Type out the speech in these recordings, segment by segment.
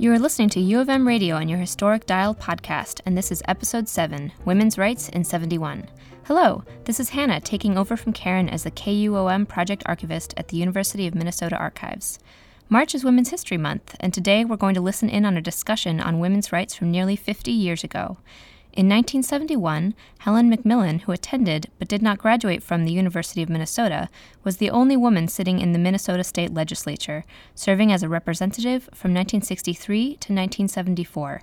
You are listening to U of M Radio on your historic dial podcast, and this is episode 7 Women's Rights in 71. Hello, this is Hannah taking over from Karen as the KUOM project archivist at the University of Minnesota Archives. March is Women's History Month, and today we're going to listen in on a discussion on women's rights from nearly 50 years ago. In 1971, Helen McMillan, who attended but did not graduate from the University of Minnesota, was the only woman sitting in the Minnesota State Legislature, serving as a representative from 1963 to 1974.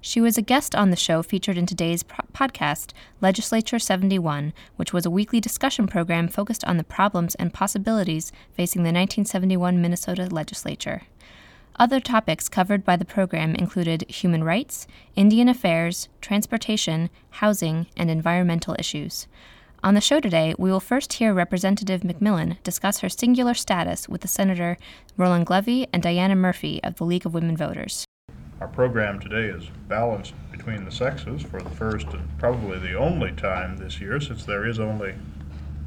She was a guest on the show featured in today's pro- podcast, Legislature 71, which was a weekly discussion program focused on the problems and possibilities facing the 1971 Minnesota legislature. Other topics covered by the program included human rights, Indian affairs, transportation, housing, and environmental issues. On the show today, we will first hear Representative McMillan discuss her singular status with the Senator Roland Glevy and Diana Murphy of the League of Women Voters. Our program today is balanced between the sexes for the first and probably the only time this year, since there is only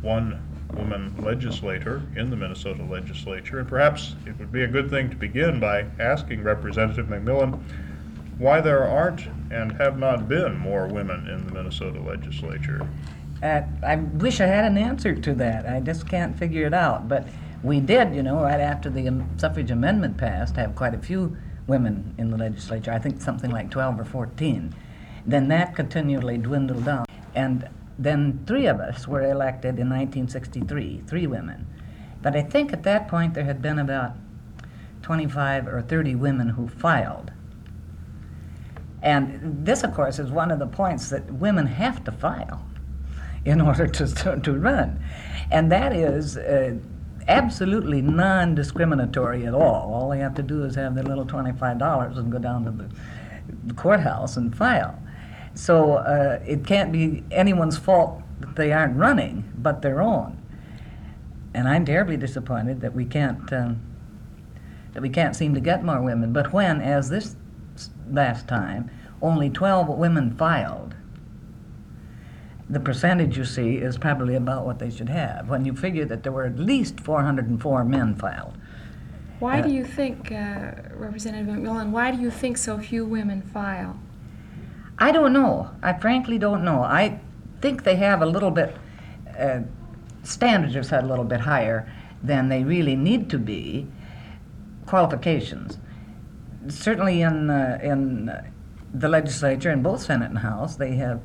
one woman legislator in the Minnesota legislature. And perhaps it would be a good thing to begin by asking Representative McMillan why there aren't and have not been more women in the Minnesota legislature. Uh, I wish I had an answer to that. I just can't figure it out. But we did, you know, right after the suffrage amendment passed, have quite a few women in the legislature. I think something like 12 or 14. Then that continually dwindled down. And then three of us were elected in 1963, three women. But I think at that point there had been about 25 or 30 women who filed. And this, of course, is one of the points that women have to file in order to, to, run. And that is uh, absolutely non discriminatory at all. All they have to do is have their little $25 and go down to the courthouse and file. So uh, it can't be anyone's fault that they aren't running, but their own. And I'm terribly disappointed that we can't um, that we can't seem to get more women. But when, as this last time, only 12 women filed, the percentage you see is probably about what they should have. When you figure that there were at least 404 men filed. Why Uh, do you think, uh, Representative McMillan, why do you think so few women file? I don't know. I frankly don't know. I think they have a little bit, uh, standards are set a little bit higher than they really need to be. Qualifications. Certainly in, uh, in the legislature, in both Senate and House, they have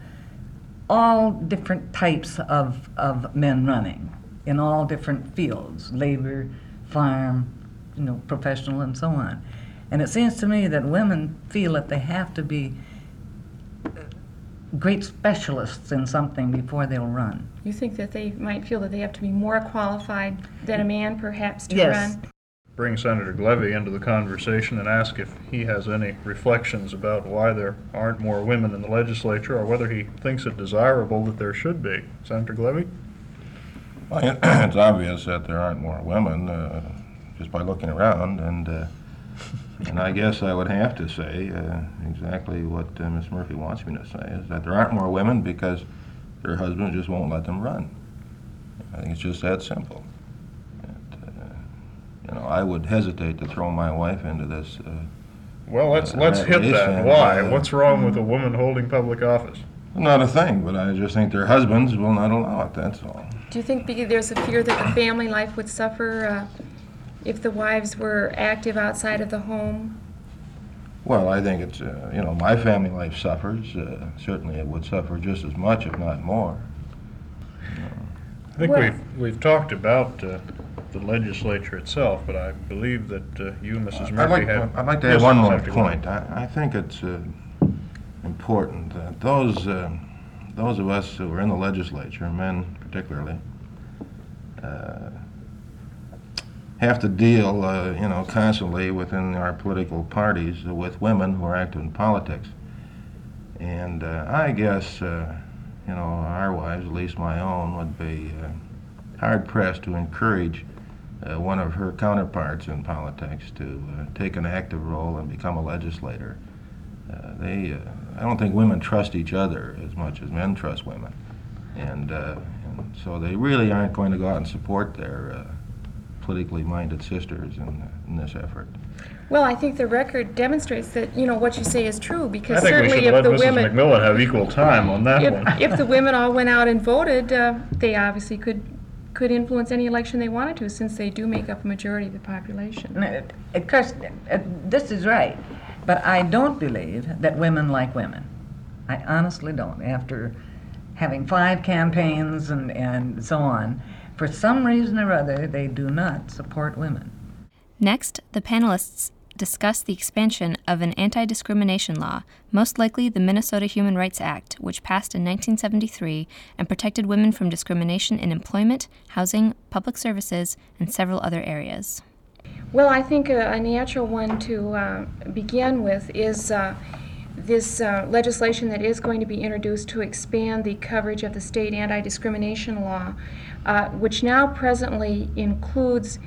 all different types of, of men running in all different fields labor, farm, you know, professional, and so on. And it seems to me that women feel that they have to be great specialists in something before they'll run. You think that they might feel that they have to be more qualified than a man, perhaps, to Yes. run? Bring Senator Glevy into the conversation and ask if he has any reflections about why there aren't more women in the legislature or whether he thinks it desirable that there should be. Senator Glevy? Well, it's obvious that there aren't more women uh, just by looking around, and uh, and I guess I would have to say uh, exactly what uh, Ms. Murphy wants me to say is that there aren't more women because their husbands just won't let them run. I think it's just that simple. And, uh, you know, I would hesitate to throw my wife into this. Uh, Well, let's Uh, let's hit that. Why? uh, What's wrong with a woman holding public office? not a thing, but I just think their husbands will not allow it. That's all. Do you think there's a fear that the family life would suffer uh, if the wives were active outside of the home? Well, I think it's, uh, you know, my family life suffers. Uh, certainly it would suffer just as much, if not more. I think Well- we've we've talked about uh, the legislature itself, but I believe that uh, you, Mrs. I'd Murphy, like, had. I'd like to Yes, add one more Senator Glevy. point. I, I think it's uh, important that those, uh, those of us who are in the legislature, men particularly, uh, have to deal, uh, you know, constantly within our political parties with women who are active in politics. And uh, I guess, uh, you know, our wives, at least my own, would be uh, hard pressed to encourage uh, one of her counterparts in politics to uh, take an active role and become a legislator. They, I don't think women trust each other as much as men trust women, and, and so they really aren't going to go out and support their politically minded sisters in, in this effort. Well, I think the record demonstrates that, you know, what you say is true, I because think we certainly should if let the Mrs. women, McMillan have equal time on that one. if, if the women all went out and voted, uh, they obviously could, could influence any election they wanted to, since they do make up a majority of the population. Uh, Of course, uh, this is right, but I don't believe that women like women. I honestly don't. After having five campaigns and, and so on, for some reason or other, they do not support women. Next, the panelists discuss the expansion of an anti discrimination law, most likely the Minnesota Human Rights Act, which passed in 1973 and protected women from discrimination in employment, housing, public services, and several other areas. Well, I think a, a natural one to uh, begin with is uh, this uh, legislation that is going to be introduced to expand the coverage of the state anti-discrimination law, uh, which now presently includes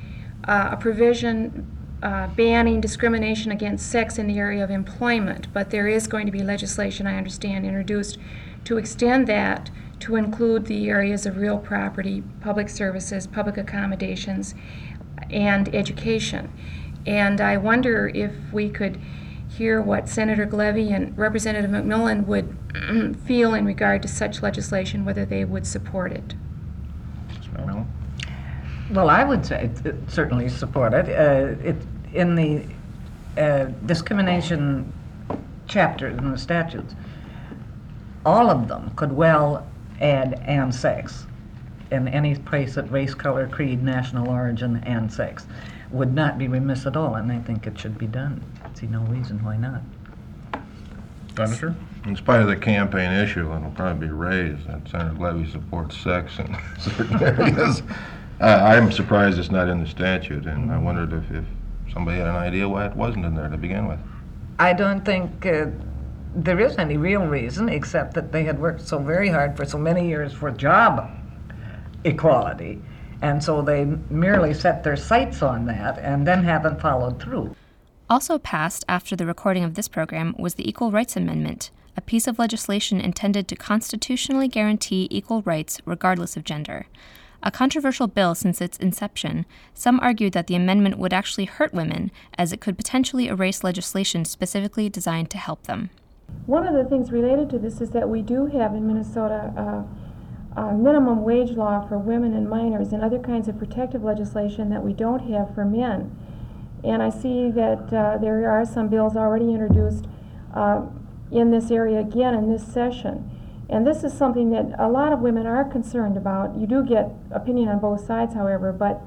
uh, a provision uh, banning discrimination against sex in the area of employment. But there is going to be legislation, I understand, introduced to extend that to include the areas of real property, public services, public accommodations, and education. And I wonder if we could hear what Senator Glevy and Representative McMillan would feel in regard to such legislation, whether they would support it. Well, I would say certainly support it. Uh, it in the uh, discrimination chapters in the statutes, all of them could well add and sex in any place that race, color, creed, national origin, and sex would not be remiss at all, and I think it should be done. I See no reason why not. Senator? in spite of the campaign issue, it'll probably be raised that Senator Levy supports sex in certain areas. I, I'm surprised it's not in the statute, and I wondered if, if somebody had an idea why it wasn't in there to begin with. I don't think uh, there is any real reason, except that they had worked so very hard for so many years for job equality, and so they merely set their sights on that and then haven't followed through. Also passed after the recording of this program was the Equal Rights Amendment, a piece of legislation intended to constitutionally guarantee equal rights regardless of gender. A controversial bill since its inception, some argued that the amendment would actually hurt women, as it could potentially erase legislation specifically designed to help them. One of the things related to this is that we do have in Minnesota uh, a minimum wage law for women and minors and other kinds of protective legislation that we don't have for men. And I see that uh, there are some bills already introduced uh, in this area again in this session. And this is something that a lot of women are concerned about. You do get opinion on both sides, however, but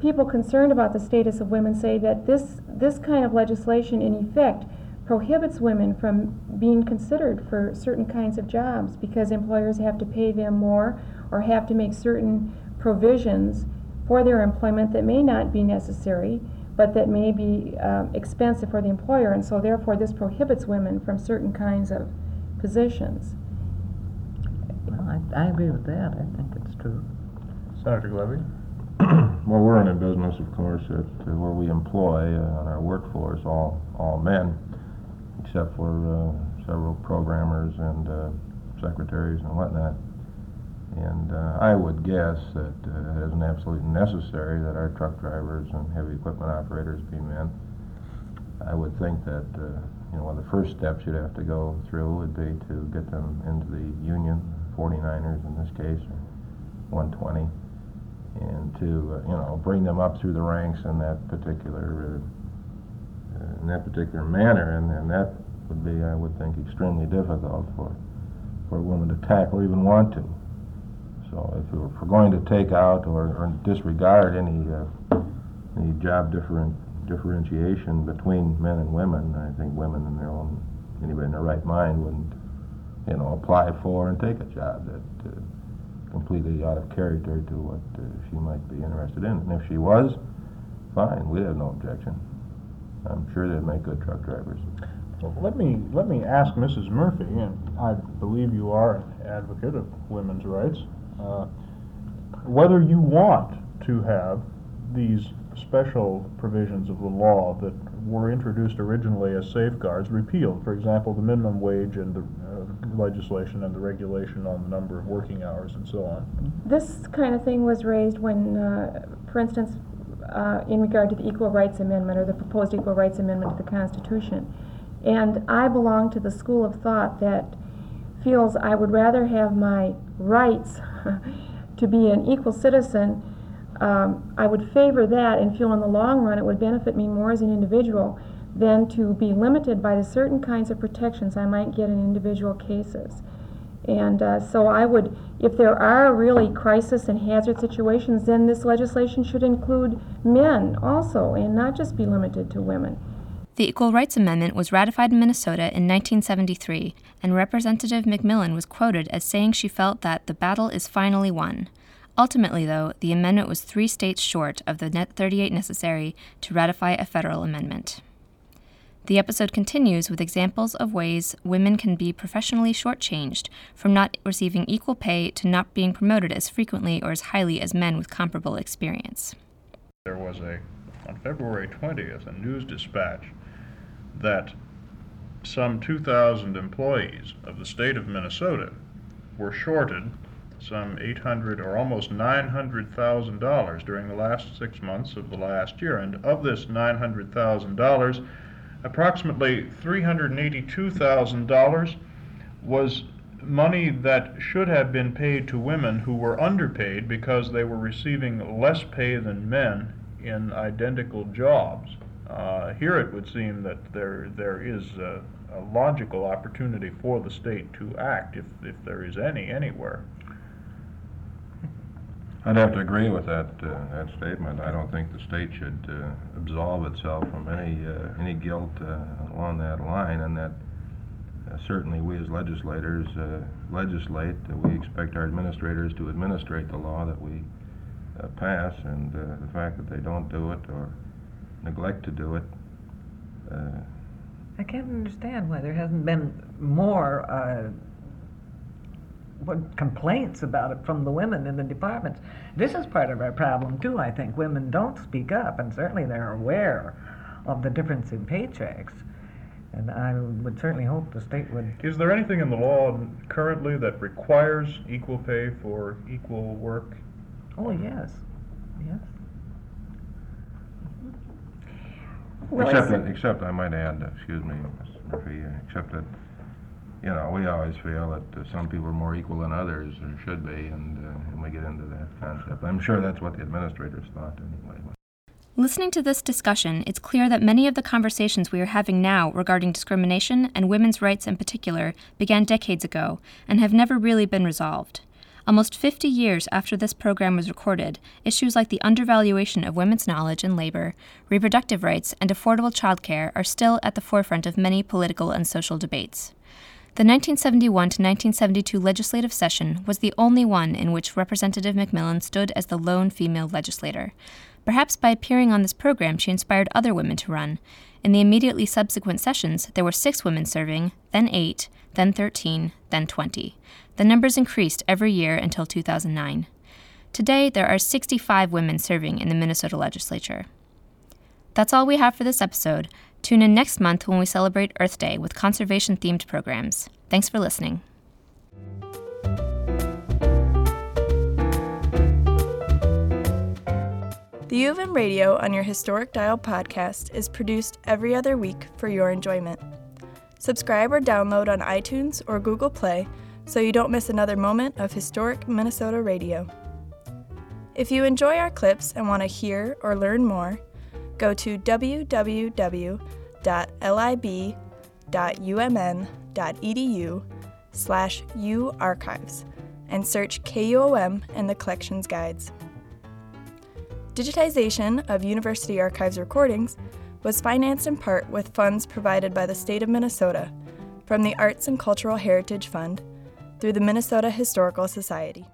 people concerned about the status of women say that this, this kind of legislation, in effect, prohibits women from being considered for certain kinds of jobs because employers have to pay them more or have to make certain provisions for their employment that may not be necessary but that may be um, expensive for the employer, and so therefore this prohibits women from certain kinds of positions. Well, I, I agree with that. I think it's true. Senator Glevy? Well, we're in a business, of course, that, uh, where we employ uh, on our workforce all, all men, except for uh, several programmers and uh, secretaries and whatnot. And uh, I would guess that uh, it isn't absolutely necessary that our truck drivers and heavy equipment operators be men. I would think that, uh, you know, one of the first steps you'd have to go through would be to get them into the union, 49ers in this case, or 120, and to, uh, you know, bring them up through the ranks in that particular, uh, in that particular manner, and, and that would be, I would think, extremely difficult for, for a woman to tackle, or even want to. So if if we're going to take out or, or disregard any, uh, any job different, differentiation between men and women, I think women in their own, anybody in their right mind wouldn't, you know, apply for and take a job that uh, completely out of character to what uh, she might be interested in. And if she was, fine, we'd have no objection. I'm sure they'd make good truck drivers. Well, let me, let me ask Mrs. Murphy, and I believe you are an advocate of women's rights, uh, whether you want to have these special provisions of the law that were introduced originally as safeguards repealed. For example, the minimum wage and the uh, legislation and the regulation on the number of working hours and so on. This kind of thing was raised when, uh, for instance, uh, in regard to the Equal Rights Amendment or the proposed Equal Rights Amendment to the Constitution. And I belong to the school of thought that feels I would rather have my rights to be an equal citizen. Um, I would favor that and feel in the long run it would benefit me more as an individual than to be limited by the certain kinds of protections I might get in individual cases. And uh, so I would, if there are really crisis and hazard situations, then this legislation should include men also and not just be limited to women. The Equal Rights Amendment was ratified in Minnesota in 1973, and Representative McMillan was quoted as saying she felt that the battle is finally won. Ultimately, though, the amendment was three states short of the net 38 necessary to ratify a federal amendment. The episode continues with examples of ways women can be professionally shortchanged, from not receiving equal pay to not being promoted as frequently or as highly as men with comparable experience. There was a, on February 20th, a news dispatch that some 2,000 employees of the state of Minnesota were shorted some 800 or almost 900 thousand dollars during the last six months of the last year, and of this 900 thousand dollars approximately $382,000 was money that should have been paid to women who were underpaid because they were receiving less pay than men in identical jobs. Uh, here it would seem that there there is a, a, logical opportunity for the state to act if, if there is any anywhere. I'd have to agree with that, uh, that statement. I don't think the state should uh, absolve itself from any, uh, any guilt uh, along that line, and that uh, certainly we as legislators uh, legislate. we expect our administrators to administrate the law that we pass, and the fact that they don't do it or neglect to do it. I can't understand why there hasn't been more complaints about it from the women in the departments. This is part of our problem too. I think women don't speak up, and certainly they're aware of the difference in paychecks. And I would certainly hope the state would. Is there anything in the law currently that requires equal pay for equal work? Oh yes, yes. Well, except, that, except I might add, excuse me, Ms. Murphy, except that you know, we always feel that uh, some people are more equal than others, or should be, and, uh, and we get into that concept. I'm sure that's what the administrators thought anyway. Listening to this discussion, it's clear that many of the conversations we are having now regarding discrimination and women's rights in particular began decades ago and have never really been resolved. Almost 50 years after this program was recorded, issues like the undervaluation of women's knowledge and labor, reproductive rights, and affordable childcare are still at the forefront of many political and social debates. The 1971 to 1972 legislative session was the only one in which Representative McMillan stood as the lone female legislator. Perhaps by appearing on this program, she inspired other women to run. In the immediately subsequent sessions, there were six women serving, then eight, then 13, then 20. The numbers increased every year until 2009. Today, there are 65 women serving in the Minnesota legislature. That's all we have for this episode. Tune in next month when we celebrate Earth Day with conservation themed programs. Thanks for listening. The U of M Radio on your Historic Dial podcast is produced every other week for your enjoyment. Subscribe or download on iTunes or Google Play so you don't miss another moment of historic Minnesota radio. If you enjoy our clips and want to hear or learn more, go to www.lib.umn.edu slash uarchives and search KUOM in the collections guides. Digitization of University Archives recordings was financed in part with funds provided by the state of Minnesota from the Arts and Cultural Heritage Fund through the Minnesota Historical Society.